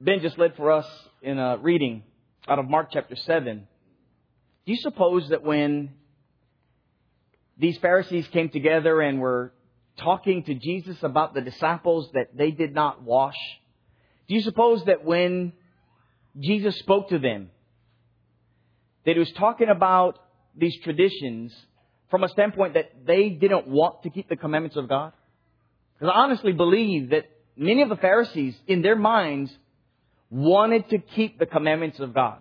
Ben just led for us in a reading out of Mark chapter 7. Do you suppose that when these Pharisees came together and were talking to Jesus about the disciples that they did not wash, do you suppose that when Jesus spoke to them, that he was talking about these traditions from a standpoint that they didn't want to keep the commandments of God? Because I honestly believe that many of the Pharisees, in their minds, wanted to keep the commandments of God.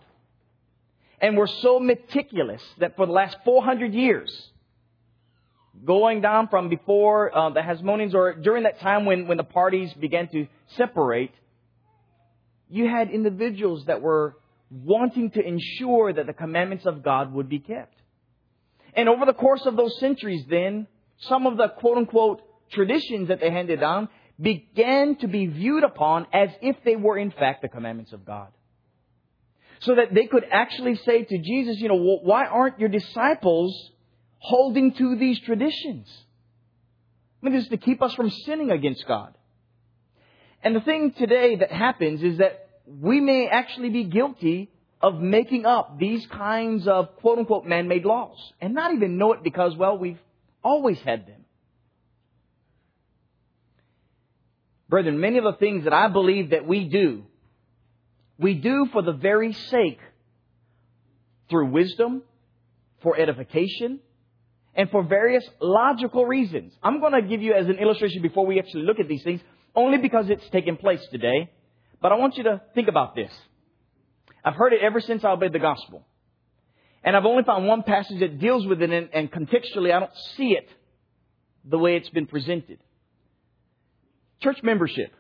And were so meticulous that for the last 400 years, going down from before uh, the Hasmoneans or during that time when, when the parties began to separate, you had individuals that were wanting to ensure that the commandments of God would be kept. And over the course of those centuries then, some of the quote unquote traditions that they handed down began to be viewed upon as if they were in fact the commandments of God. So that they could actually say to Jesus, you know, why aren't your disciples holding to these traditions? I mean, this is to keep us from sinning against God. And the thing today that happens is that we may actually be guilty of making up these kinds of quote unquote man-made laws and not even know it because, well, we've always had them. Brethren, many of the things that I believe that we do, we do for the very sake, through wisdom, for edification, and for various logical reasons. I'm going to give you as an illustration before we actually look at these things, only because it's taken place today. But I want you to think about this. I've heard it ever since I obeyed the gospel. And I've only found one passage that deals with it, and, and contextually I don't see it the way it's been presented. Church membership.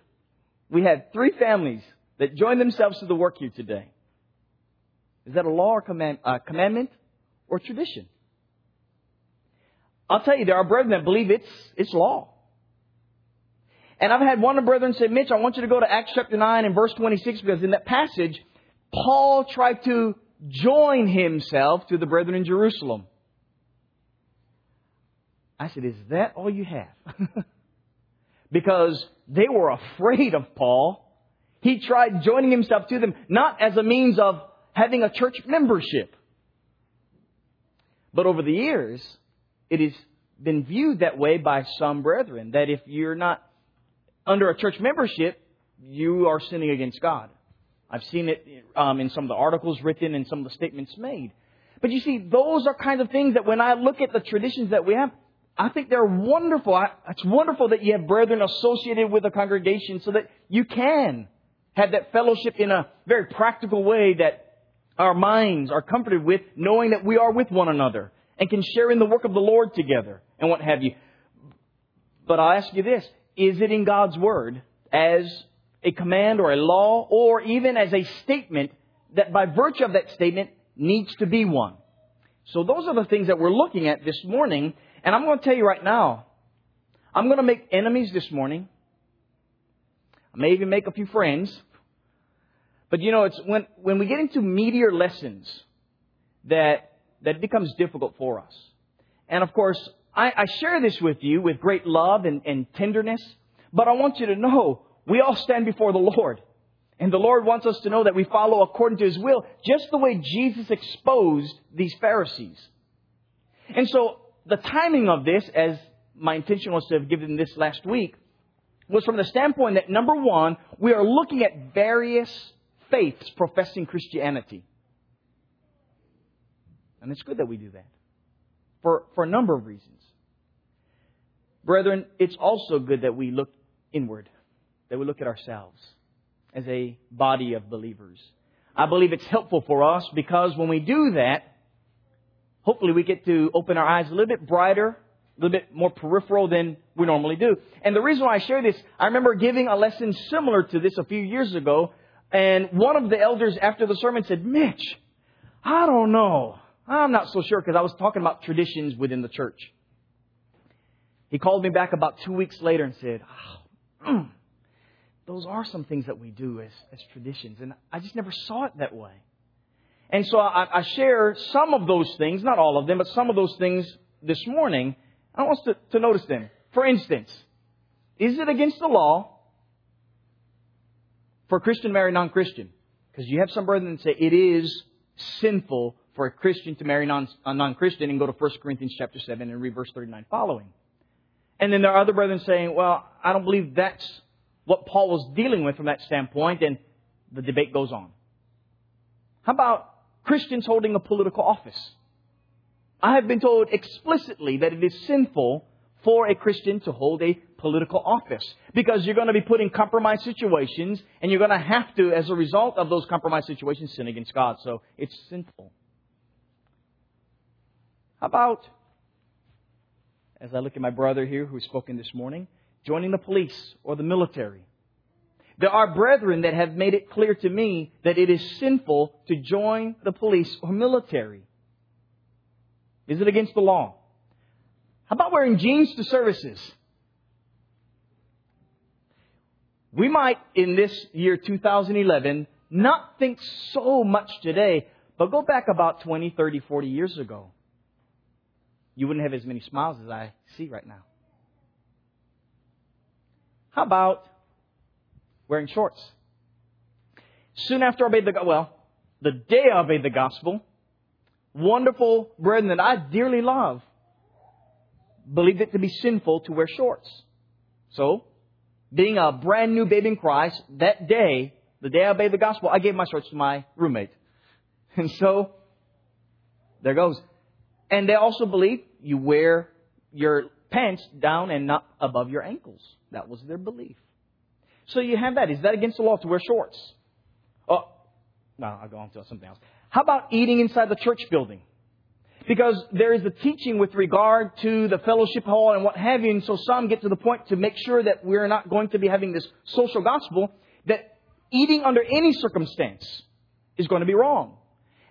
We had three families that joined themselves to the work here today. Is that a law or command, uh, commandment or tradition? I'll tell you, there are brethren that believe it's, it's law. And I've had one of the brethren say, Mitch, I want you to go to Acts chapter 9 and verse 26 because in that passage, Paul tried to join himself to the brethren in Jerusalem. I said, Is that all you have? because they were afraid of Paul. He tried joining himself to them, not as a means of having a church membership. But over the years, it has been viewed that way by some brethren, that if you're not under a church membership, you are sinning against God. I've seen it um, in some of the articles written and some of the statements made. But you see, those are kind of things that when I look at the traditions that we have, I think they're wonderful. I, it's wonderful that you have brethren associated with a congregation so that you can have that fellowship in a very practical way that our minds are comforted with, knowing that we are with one another and can share in the work of the Lord together and what have you. But I ask you this, is it in God's Word as a command or a law or even as a statement that by virtue of that statement needs to be one? So those are the things that we're looking at this morning and I'm going to tell you right now, I'm going to make enemies this morning. I may even make a few friends. But you know, it's when, when we get into meatier lessons that, that becomes difficult for us. And of course, I, I share this with you with great love and, and tenderness, but I want you to know we all stand before the Lord. And the Lord wants us to know that we follow according to His will, just the way Jesus exposed these Pharisees. And so the timing of this, as my intention was to have given this last week, was from the standpoint that number one, we are looking at various faiths professing Christianity. And it's good that we do that. For, for a number of reasons. Brethren, it's also good that we look inward, that we look at ourselves as a body of believers. I believe it's helpful for us because when we do that, hopefully we get to open our eyes a little bit brighter, a little bit more peripheral than we normally do. And the reason why I share this, I remember giving a lesson similar to this a few years ago, and one of the elders after the sermon said, Mitch, I don't know. I'm not so sure because I was talking about traditions within the church. He called me back about two weeks later and said, oh, mm, those are some things that we do as, as traditions. And I just never saw it that way. And so I, I, share some of those things, not all of them, but some of those things this morning. I want us to, to notice them. For instance, is it against the law for a Christian to marry a non-Christian. Because you have some brethren that say it is sinful for a Christian to marry non, a non-Christian and go to 1 Corinthians chapter 7 and read verse 39 following. And then there are other brethren saying, well, I don't believe that's what Paul was dealing with from that standpoint, and the debate goes on. How about Christians holding a political office? I have been told explicitly that it is sinful for a Christian to hold a political office because you're going to be put in compromised situations and you're going to have to, as a result of those compromised situations, sin against God. So it's sinful. How about, as I look at my brother here who's spoken this morning, joining the police or the military? There are brethren that have made it clear to me that it is sinful to join the police or military. Is it against the law? How about wearing jeans to services? We might, in this year 2011, not think so much today, but go back about 20, 30, 40 years ago. You wouldn't have as many smiles as I see right now. How about wearing shorts? Soon after I obeyed the, well, the day I obeyed the gospel, wonderful brethren that I dearly love believed it to be sinful to wear shorts. So, being a brand new baby in Christ, that day, the day I obeyed the gospel, I gave my shorts to my roommate. And so, there goes. And they also believe you wear your pants down and not above your ankles. That was their belief. So you have that. Is that against the law to wear shorts? Oh, no, I'll go on to something else. How about eating inside the church building? Because there is a teaching with regard to the fellowship hall and what have you, and so some get to the point to make sure that we're not going to be having this social gospel, that eating under any circumstance is going to be wrong.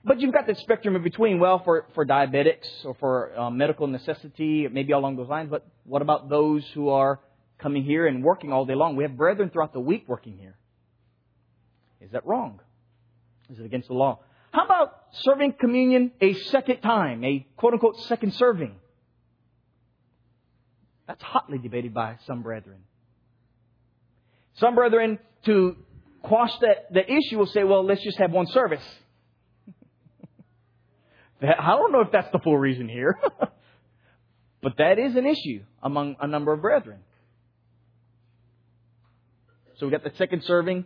But you've got that spectrum in between. Well, for, for diabetics or for um, medical necessity, maybe along those lines. But what about those who are coming here and working all day long? We have brethren throughout the week working here. Is that wrong? Is it against the law? How about serving communion a second time, a quote unquote second serving? That's hotly debated by some brethren. Some brethren, to quash that, the issue, will say, well, let's just have one service. I don't know if that's the full reason here. but that is an issue among a number of brethren. So we got the second serving.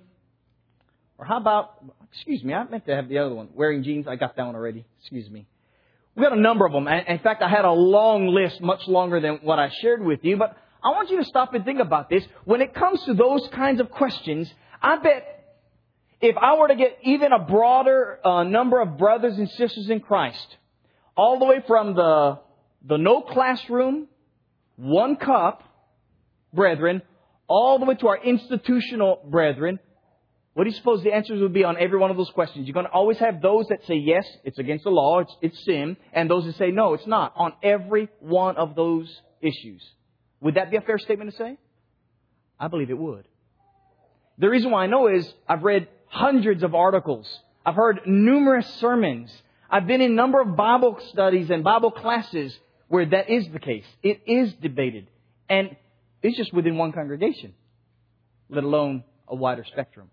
Or how about, excuse me, I meant to have the other one. Wearing jeans, I got that one already. Excuse me. We got a number of them. In fact, I had a long list, much longer than what I shared with you, but I want you to stop and think about this. When it comes to those kinds of questions, I bet if I were to get even a broader uh, number of brothers and sisters in Christ, all the way from the, the no classroom, one cup, brethren, all the way to our institutional brethren, what do you suppose the answers would be on every one of those questions? You're going to always have those that say, yes, it's against the law, it's, it's sin, and those that say, no, it's not, on every one of those issues. Would that be a fair statement to say? I believe it would. The reason why I know is I've read hundreds of articles. I've heard numerous sermons. I've been in a number of Bible studies and Bible classes where that is the case. It is debated. And it's just within one congregation, let alone a wider spectrum.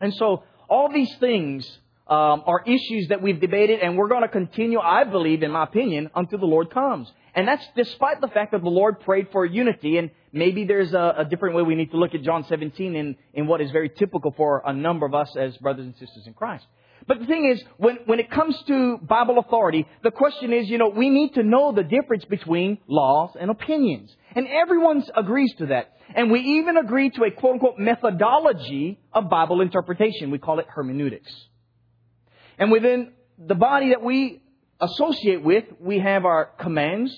And so all these things um, are issues that we've debated, and we're going to continue, I believe, in my opinion, until the Lord comes. And that's despite the fact that the Lord prayed for unity, and maybe there's a, a different way we need to look at John 17 in, in what is very typical for a number of us as brothers and sisters in Christ. But the thing is, when, when it comes to Bible authority, the question is, you know, we need to know the difference between laws and opinions. And everyone agrees to that. And we even agree to a quote unquote methodology of Bible interpretation. We call it hermeneutics. And within the body that we associate with, we have our commands.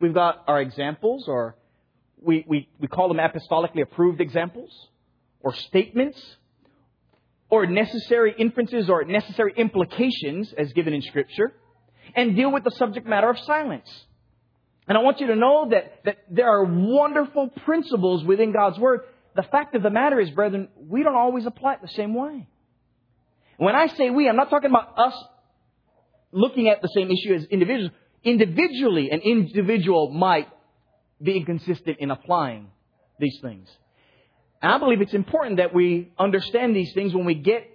We've got our examples, or we, we, we call them apostolically approved examples, or statements, or necessary inferences or necessary implications as given in Scripture, and deal with the subject matter of silence. And I want you to know that, that there are wonderful principles within God's Word. The fact of the matter is, brethren, we don't always apply it the same way. When I say we, I'm not talking about us looking at the same issue as individuals. Individually, an individual might be inconsistent in applying these things. And I believe it's important that we understand these things when we get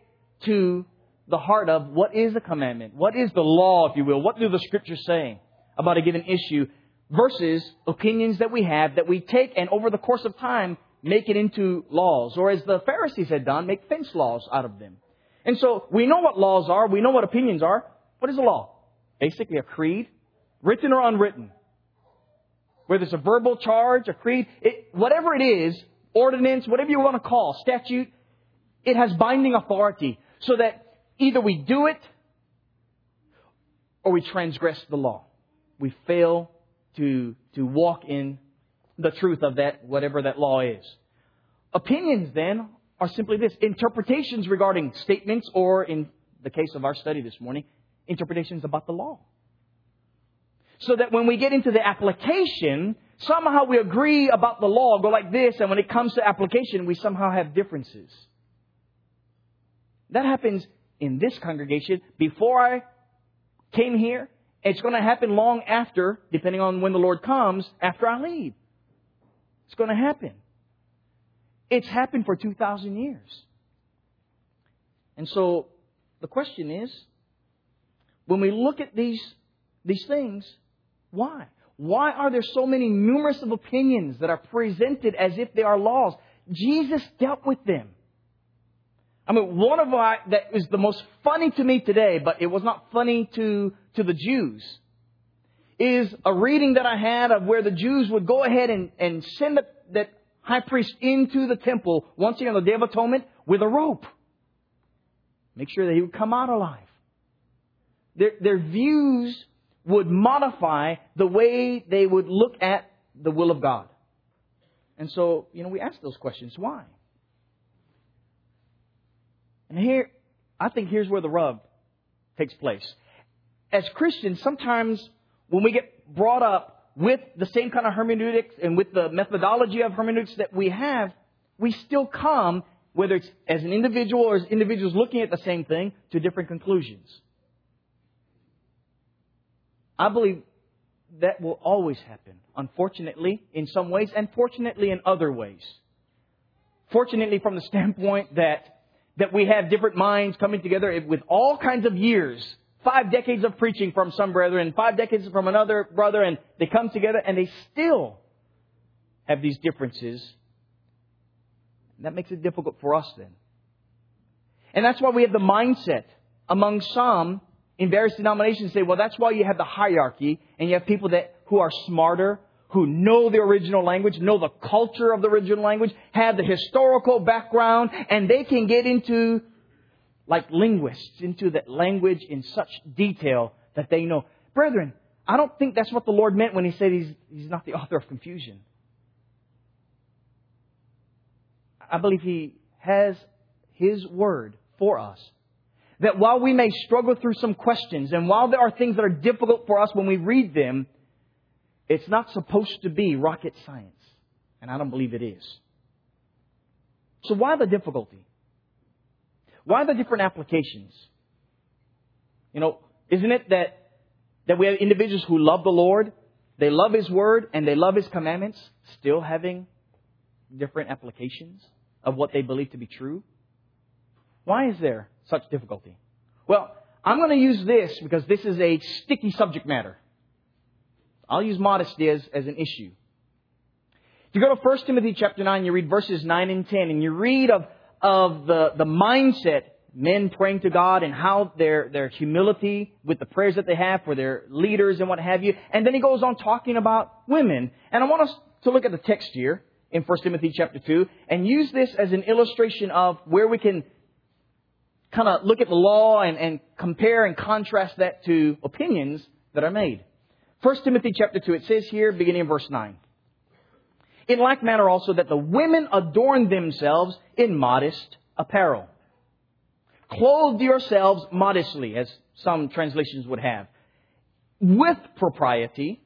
to the heart of what is a commandment? What is the law, if you will? What do the scriptures say about a given issue versus opinions that we have that we take and over the course of time make it into laws. Or as the Pharisees had done, make fence laws out of them. And so we know what laws are. We know what opinions are. What is a law? Basically a creed, written or unwritten. Whether it's a verbal charge, a creed, it, whatever it is, ordinance, whatever you want to call, statute, it has binding authority so that either we do it or we transgress the law. We fail to, to walk in the truth of that, whatever that law is. Opinions then are simply this interpretations regarding statements, or in the case of our study this morning, interpretations about the law. So that when we get into the application, somehow we agree about the law, go like this, and when it comes to application, we somehow have differences. That happens in this congregation before I came here. It's going to happen long after, depending on when the Lord comes, after I leave. It's going to happen. It's happened for 2,000 years. And so the question is, when we look at these, these things, why? Why are there so many numerous of opinions that are presented as if they are laws? Jesus dealt with them. I mean, one of my, that is the most funny to me today, but it was not funny to, to the Jews, is a reading that I had of where the Jews would go ahead and, and send the, that high priest into the temple once again on the Day of Atonement with a rope. Make sure that he would come out alive. Their, their views would modify the way they would look at the will of God. And so, you know, we ask those questions. Why? And here, I think here's where the rub takes place. As Christians, sometimes when we get brought up with the same kind of hermeneutics and with the methodology of hermeneutics that we have, we still come, whether it's as an individual or as individuals looking at the same thing, to different conclusions. I believe that will always happen, unfortunately, in some ways, and fortunately in other ways. Fortunately, from the standpoint that that we have different minds coming together with all kinds of years, five decades of preaching from some brethren, five decades from another brother, and they come together and they still have these differences. That makes it difficult for us then. And that's why we have the mindset among some in various denominations say, well, that's why you have the hierarchy and you have people that who are smarter, who know the original language, know the culture of the original language, have the historical background, and they can get into, like linguists, into that language in such detail that they know. Brethren, I don't think that's what the Lord meant when He said He's, he's not the author of confusion. I believe He has His word for us. That while we may struggle through some questions, and while there are things that are difficult for us when we read them, it's not supposed to be rocket science. And I don't believe it is. So why the difficulty? Why the different applications? You know, isn't it that, that we have individuals who love the Lord, they love His Word, and they love His commandments, still having different applications of what they believe to be true? Why is there such difficulty? Well, I'm going to use this because this is a sticky subject matter. I'll use modesty as, as an issue. If you go to 1 Timothy chapter 9, you read verses 9 and 10, and you read of, of the, the mindset, men praying to God and how their, their humility with the prayers that they have for their leaders and what have you. And then he goes on talking about women. And I want us to look at the text here in 1 Timothy chapter 2 and use this as an illustration of where we can kind of look at the law and, and compare and contrast that to opinions that are made. 1 Timothy chapter 2, it says here, beginning in verse 9. In like manner also that the women adorn themselves in modest apparel. Clothe yourselves modestly, as some translations would have, with propriety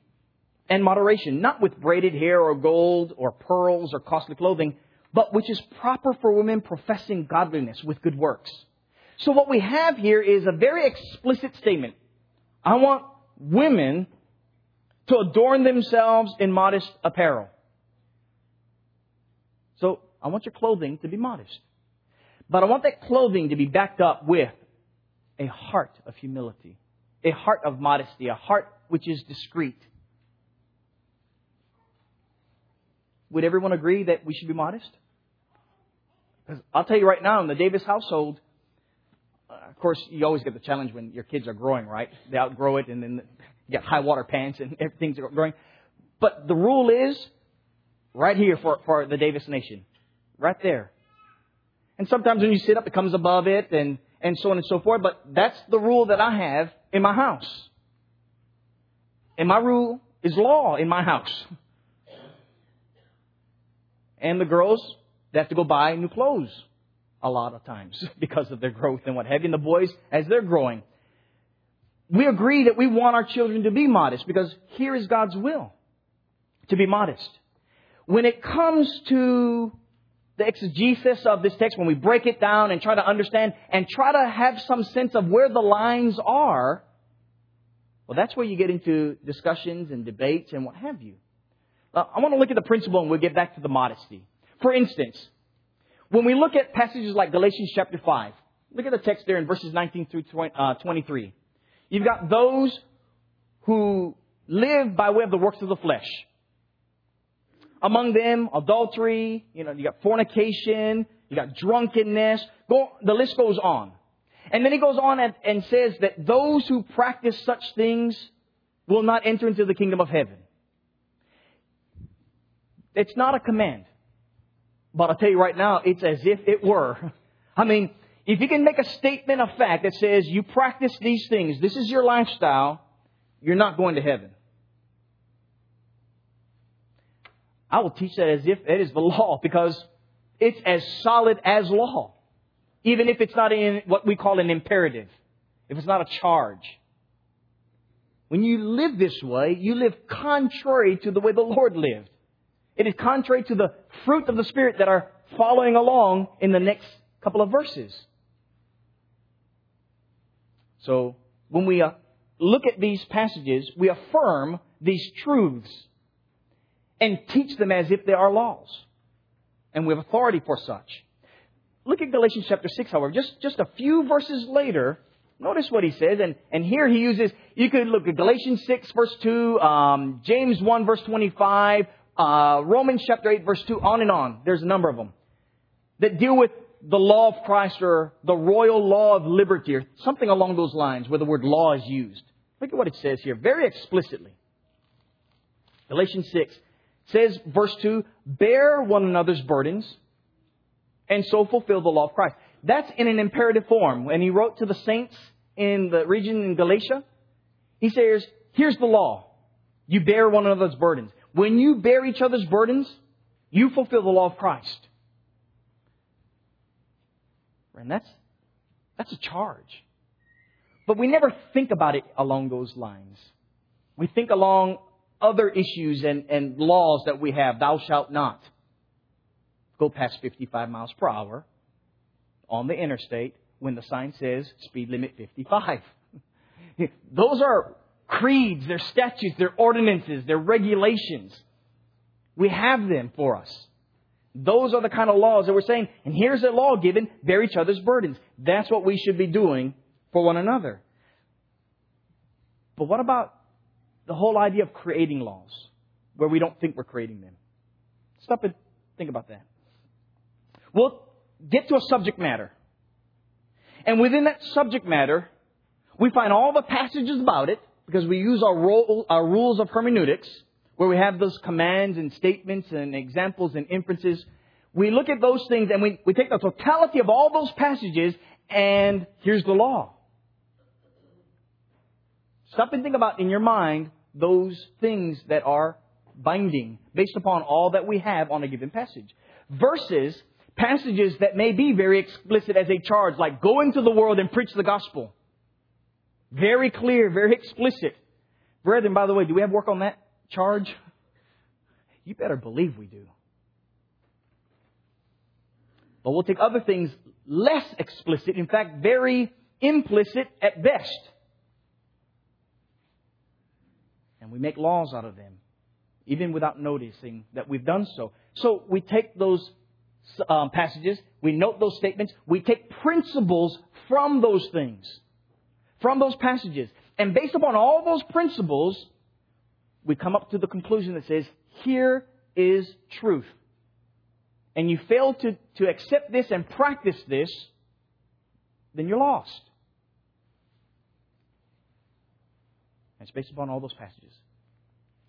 and moderation, not with braided hair or gold or pearls or costly clothing, but which is proper for women professing godliness with good works. So what we have here is a very explicit statement. I want women to adorn themselves in modest apparel. So I want your clothing to be modest. But I want that clothing to be backed up with a heart of humility, a heart of modesty, a heart which is discreet. Would everyone agree that we should be modest? Because I'll tell you right now, in the Davis household, uh, of course, you always get the challenge when your kids are growing, right? They outgrow it and then you get high water pants and everything's growing. But the rule is right here for, for the Davis nation. Right there. And sometimes when you sit up, it comes above it and, and so on and so forth. But that's the rule that I have in my house. And my rule is law in my house. And the girls, they have to go buy new clothes a lot of times because of their growth and what have you. And the boys, as they're growing, we agree that we want our children to be modest because here is God's will to be modest. When it comes to the exegesis of this text, when we break it down and try to understand and try to have some sense of where the lines are, well, that's where you get into discussions and debates and what have you. Uh, I want to look at the principle and we'll get back to the modesty. For instance, when we look at passages like Galatians chapter 5, look at the text there in verses 19 through 20, uh, 23. You've got those who live by way of the works of the flesh. Among them, adultery, you know, you got fornication, you got drunkenness, go, the list goes on. And then he goes on and, and says that those who practice such things will not enter into the kingdom of heaven. It's not a command. But I'll tell you right now, it's as if it were. I mean, if you can make a statement of fact that says you practice these things, this is your lifestyle, you're not going to heaven. I will teach that as if it is the law because it's as solid as law. Even if it's not in what we call an imperative. If it's not a charge. When you live this way, you live contrary to the way the Lord lived. It is contrary to the fruit of the Spirit that are following along in the next couple of verses. So, when we uh, look at these passages, we affirm these truths and teach them as if they are laws. And we have authority for such. Look at Galatians chapter 6, however. Just, just a few verses later, notice what he says. And, and here he uses, you could look at Galatians 6, verse 2, um, James 1, verse 25, uh, Romans chapter 8, verse 2, on and on. There's a number of them that deal with the law of Christ or the royal law of liberty or something along those lines where the word law is used. Look at what it says here very explicitly. Galatians 6 says, verse 2, bear one another's burdens and so fulfill the law of Christ. That's in an imperative form. When he wrote to the saints in the region in Galatia, he says, here's the law. You bear one another's burdens. When you bear each other's burdens, you fulfill the law of Christ. And that's, that's a charge. But we never think about it along those lines. We think along other issues and, and laws that we have. Thou shalt not go past 55 miles per hour on the interstate when the sign says speed limit 55. Those are creeds, they're statutes, they're ordinances, they're regulations. We have them for us. Those are the kind of laws that we're saying, and here's a law given, bear each other's burdens. That's what we should be doing for one another. But what about the whole idea of creating laws where we don't think we're creating them? Stop and think about that. We'll get to a subject matter. And within that subject matter, we find all the passages about it, because we use our, role, our rules of hermeneutics, where we have those commands and statements and examples and inferences. We look at those things and we, we take the totality of all those passages and here's the law. Stop and think about in your mind those things that are binding based upon all that we have on a given passage. Versus passages that may be very explicit as a charge, like go into the world and preach the gospel. Very clear, very explicit. Brethren, by the way, do we have work on that charge? You better believe we do. But we'll take other things less explicit, in fact, very implicit at best. And we make laws out of them, even without noticing that we've done so. So we take those um, passages, we note those statements, we take principles from those things, from those passages. And based upon all those principles, we come up to the conclusion that says, here is truth. And you fail to, to accept this and practice this, then you're lost. And it's based upon all those passages.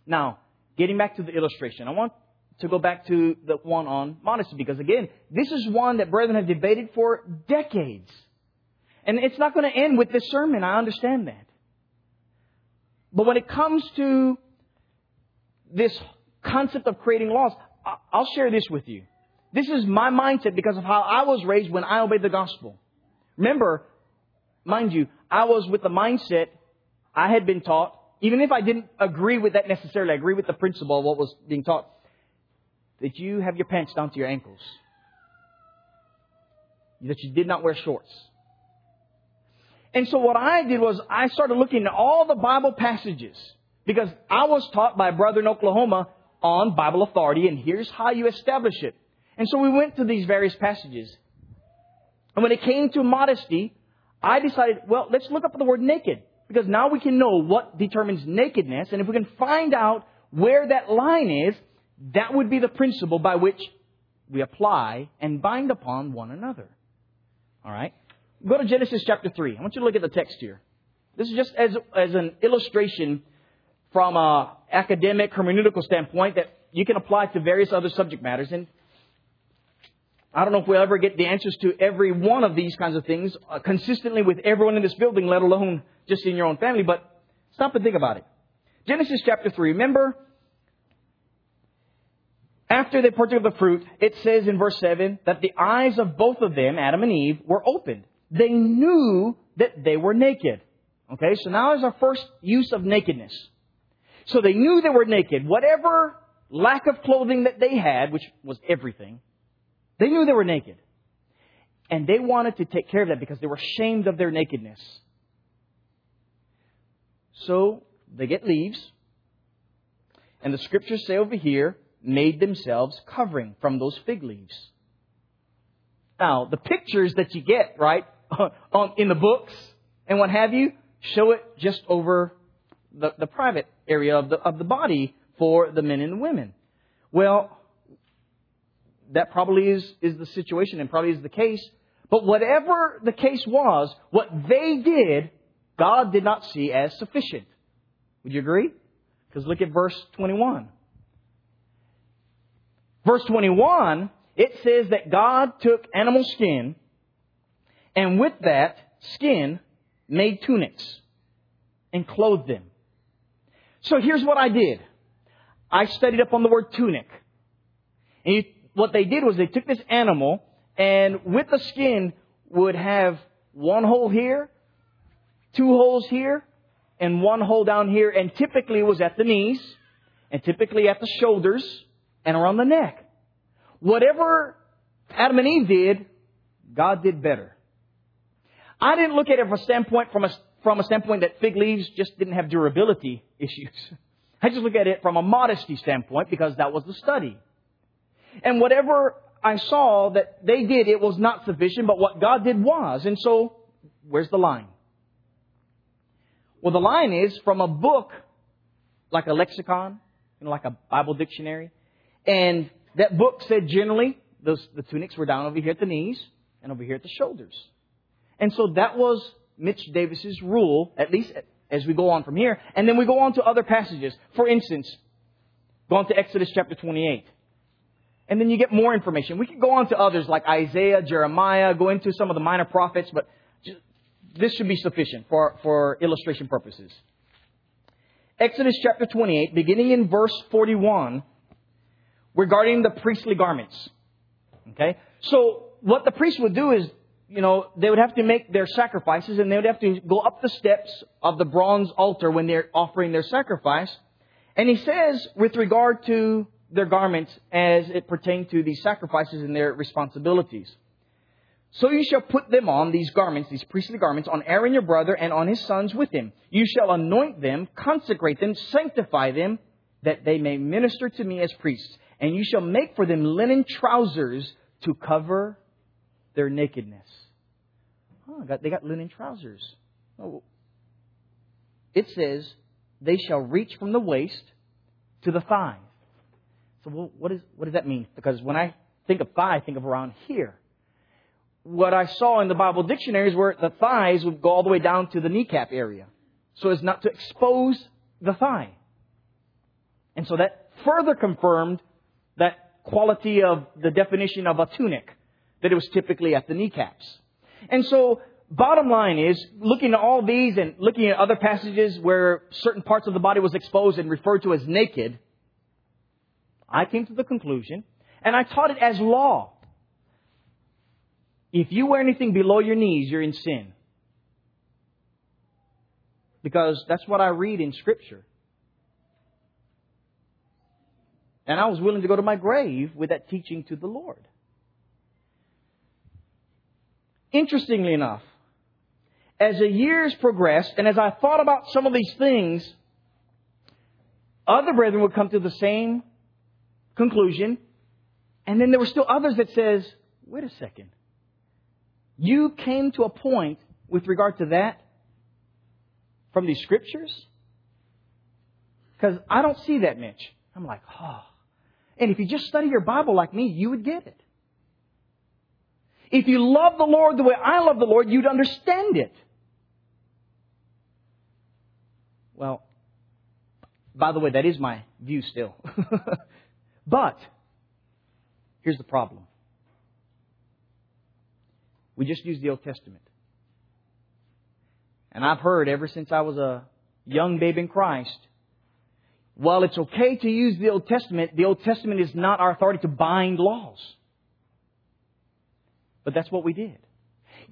Now, getting back to the illustration, I want to go back to the one on modesty because again, this is one that brethren have debated for decades. And it's not going to end with this sermon, I understand that. But when it comes to this concept of creating laws, I'll share this with you. This is my mindset because of how I was raised when I obeyed the gospel. Remember, mind you, I was with the mindset I had been taught, even if I didn't agree with that necessarily, I agree with the principle of what was being taught, that you have your pants down to your ankles. That you did not wear shorts. And so what I did was I started looking at all the Bible passages because I was taught by a brother in Oklahoma on Bible authority and here's how you establish it. And so we went to these various passages. And when it came to modesty, I decided, well, let's look up the word naked. Because now we can know what determines nakedness. And if we can find out where that line is, that would be the principle by which we apply and bind upon one another. Alright? Go to Genesis chapter 3. I want you to look at the text here. This is just as, as an illustration from an academic hermeneutical standpoint that you can apply to various other subject matters. And I don't know if we'll ever get the answers to every one of these kinds of things uh, consistently with everyone in this building, let alone just in your own family, but stop and think about it. Genesis chapter 3. Remember, after they partook of the fruit, it says in verse 7 that the eyes of both of them, Adam and Eve, were opened. They knew that they were naked. Okay, so now is our first use of nakedness. So they knew they were naked. Whatever lack of clothing that they had, which was everything, they knew they were naked. And they wanted to take care of that because they were ashamed of their nakedness. So they get leaves. And the scriptures say over here, made themselves covering from those fig leaves. Now, the pictures that you get, right, in the books and what have you, show it just over the, the private area of the, of the body for the men and the women. Well, that probably is, is the situation and probably is the case. But whatever the case was, what they did, God did not see as sufficient. Would you agree? Because look at verse 21. Verse 21, it says that God took animal skin and with that skin made tunics and clothed them. So here's what I did. I studied up on the word tunic. And you what they did was they took this animal and with the skin would have one hole here, two holes here, and one hole down here, and typically was at the knees, and typically at the shoulders, and around the neck. Whatever Adam and Eve did, God did better. I didn't look at it from a standpoint, from a, from a standpoint that fig leaves just didn't have durability issues. I just look at it from a modesty standpoint because that was the study. And whatever I saw that they did, it was not sufficient, but what God did was. And so, where's the line? Well, the line is from a book like a lexicon, you know, like a Bible dictionary. And that book said generally those, the tunics were down over here at the knees and over here at the shoulders. And so that was Mitch Davis's rule, at least as we go on from here. And then we go on to other passages. For instance, go on to Exodus chapter 28. And then you get more information. We could go on to others like Isaiah, Jeremiah, go into some of the minor prophets, but this should be sufficient for, for illustration purposes. Exodus chapter 28, beginning in verse 41, regarding the priestly garments. Okay? So, what the priest would do is, you know, they would have to make their sacrifices and they would have to go up the steps of the bronze altar when they're offering their sacrifice. And he says, with regard to their garments as it pertained to these sacrifices and their responsibilities. So you shall put them on, these garments, these priestly garments, on Aaron your brother and on his sons with him. You shall anoint them, consecrate them, sanctify them, that they may minister to me as priests. And you shall make for them linen trousers to cover their nakedness. Oh, they got linen trousers. Oh. It says, they shall reach from the waist to the thigh. So well, what, is, what does that mean? Because when I think of thigh, I think of around here. What I saw in the Bible dictionaries were the thighs would go all the way down to the kneecap area. So as not to expose the thigh. And so that further confirmed that quality of the definition of a tunic, that it was typically at the kneecaps. And so, bottom line is, looking at all these and looking at other passages where certain parts of the body was exposed and referred to as naked, I came to the conclusion, and I taught it as law. If you wear anything below your knees, you're in sin. Because that's what I read in Scripture. And I was willing to go to my grave with that teaching to the Lord. Interestingly enough, as the years progressed and as I thought about some of these things, other brethren would come to the same conclusion. And then there were still others that says, wait a second. You came to a point with regard to that from these scriptures? Because I don't see that, Mitch. I'm like, oh. And if you just study your Bible like me, you would get it. If you love the Lord the way I love the Lord, you'd understand it. Well, by the way, that is my view still. but, here's the problem. We just use the Old Testament. And I've heard ever since I was a young babe in Christ while it's okay to use the Old Testament, the Old Testament is not our authority to bind laws. But that's what we did.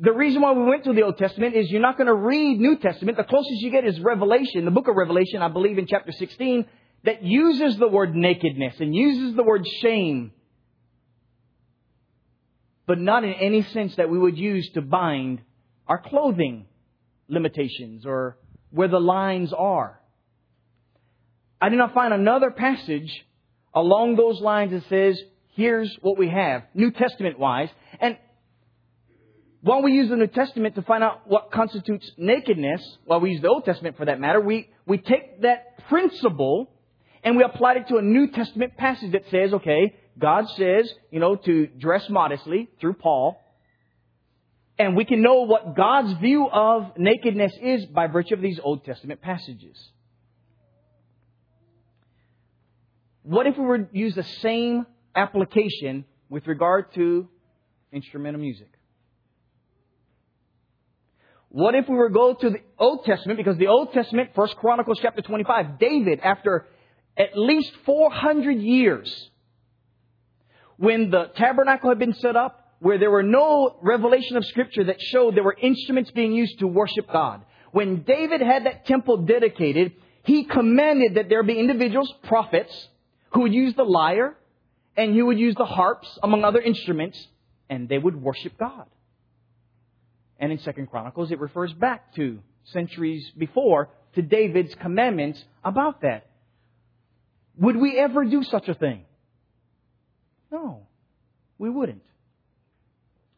The reason why we went to the Old Testament is you're not going to read New Testament. The closest you get is Revelation, the book of Revelation, I believe in chapter 16, that uses the word nakedness and uses the word shame. But not in any sense that we would use to bind our clothing limitations or where the lines are. I did not find another passage along those lines that says, here's what we have, New Testament wise. While we use the New Testament to find out what constitutes nakedness, while we use the Old Testament for that matter, we, we take that principle and we apply it to a New Testament passage that says, okay, God says, you know, to dress modestly through Paul. And we can know what God's view of nakedness is by virtue of these Old Testament passages. What if we were to use the same application with regard to instrumental music? What if we were to go to the Old Testament, because the Old Testament, First Chronicles chapter 25, David, after at least 400 years, when the tabernacle had been set up, where there were no revelation of scripture that showed there were instruments being used to worship God. When David had that temple dedicated, he commanded that there be individuals, prophets, who would use the lyre and who would use the harps, among other instruments, and they would worship God. And in Second Chronicles, it refers back to centuries before to David's commandments about that. Would we ever do such a thing? No, we wouldn't.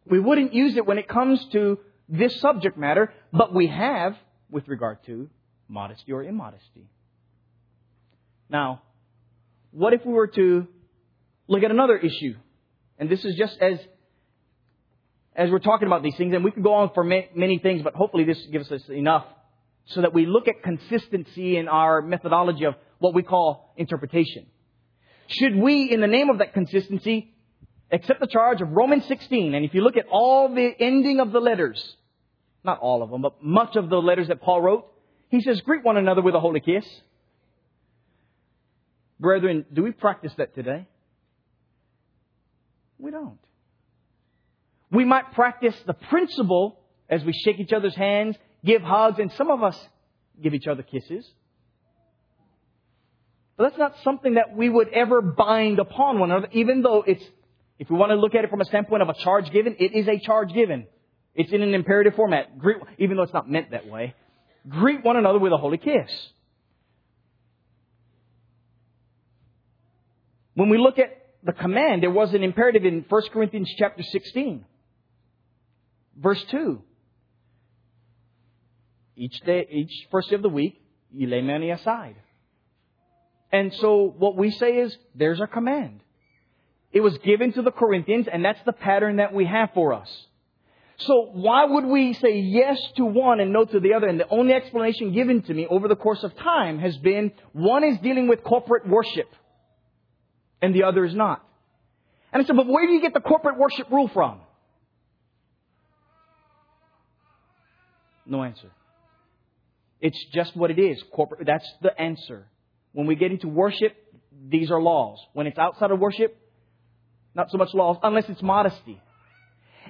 We wouldn't use it when it comes to this subject matter, but we have with regard to modesty or immodesty. Now, what if we were to look at another issue? And this is just as as we're talking about these things, and we could go on for many things, but hopefully this gives us enough so that we look at consistency in our methodology of what we call interpretation. Should we, in the name of that consistency, accept the charge of Romans 16? And if you look at all the ending of the letters, not all of them, but much of the letters that Paul wrote, he says, greet one another with a holy kiss. Brethren, do we practice that today? We don't. We might practice the principle as we shake each other's hands, give hugs, and some of us give each other kisses. But that's not something that we would ever bind upon one another, even though it's, if we want to look at it from a standpoint of a charge given, it is a charge given. It's in an imperative format, greet, even though it's not meant that way. Greet one another with a holy kiss. When we look at the command, there was an imperative in 1 Corinthians chapter 16, verse 2. Each day, each first day of the week, you lay money aside. And so what we say is, there's our command. It was given to the Corinthians, and that's the pattern that we have for us. So why would we say yes to one and no to the other? And the only explanation given to me over the course of time has been one is dealing with corporate worship and the other is not. And I said, but where do you get the corporate worship rule from? No answer. It's just what it is. Corporate, that's the answer. When we get into worship, these are laws. When it's outside of worship, not so much laws, unless it's modesty.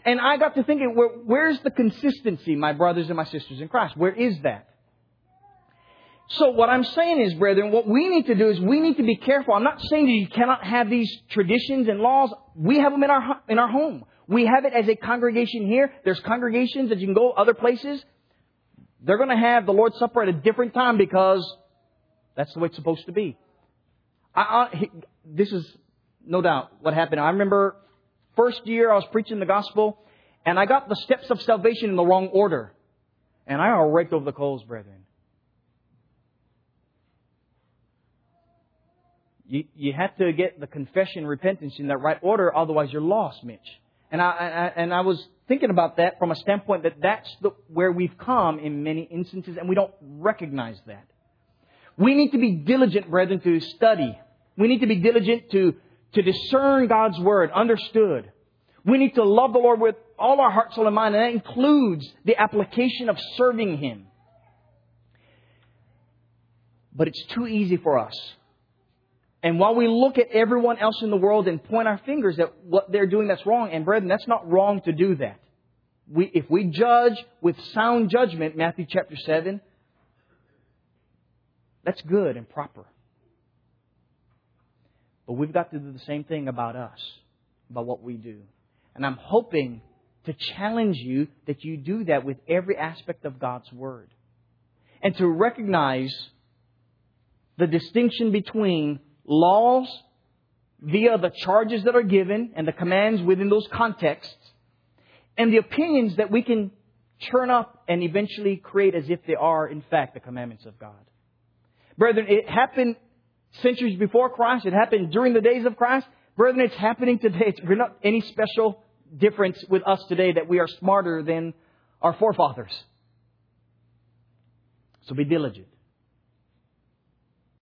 And I got to thinking, where, where's the consistency, my brothers and my sisters in Christ? Where is that? So what I'm saying is, brethren, what we need to do is we need to be careful. I'm not saying that you cannot have these traditions and laws. We have them in our, in our home. We have it as a congregation here. There's congregations that you can go other places. They're going to have the Lord's Supper at a different time because that's the way it's supposed to be. I, I, this is no doubt what happened. I remember first year I was preaching the gospel and I got the steps of salvation in the wrong order. And I raked over the coals, brethren. You, you have to get the confession, repentance in that right order, otherwise you're lost, Mitch. And I, I, and I was thinking about that from a standpoint that that's the, where we've come in many instances, and we don't recognize that. We need to be diligent, brethren, to study. We need to be diligent to, to discern God's Word, understood. We need to love the Lord with all our heart, soul, and mind, and that includes the application of serving Him. But it's too easy for us and while we look at everyone else in the world and point our fingers at what they're doing that's wrong, and brethren, that's not wrong to do that. We, if we judge with sound judgment, Matthew chapter 7, that's good and proper. But we've got to do the same thing about us, about what we do. And I'm hoping to challenge you that you do that with every aspect of God's Word. And to recognize the distinction between laws via the charges that are given and the commands within those contexts and the opinions that we can churn up and eventually create as if they are, in fact, the commandments of God. Brethren, it happened centuries before Christ. It happened during the days of Christ. Brethren, it's happening today. It's, we're not any special difference with us today that we are smarter than our forefathers. So be diligent.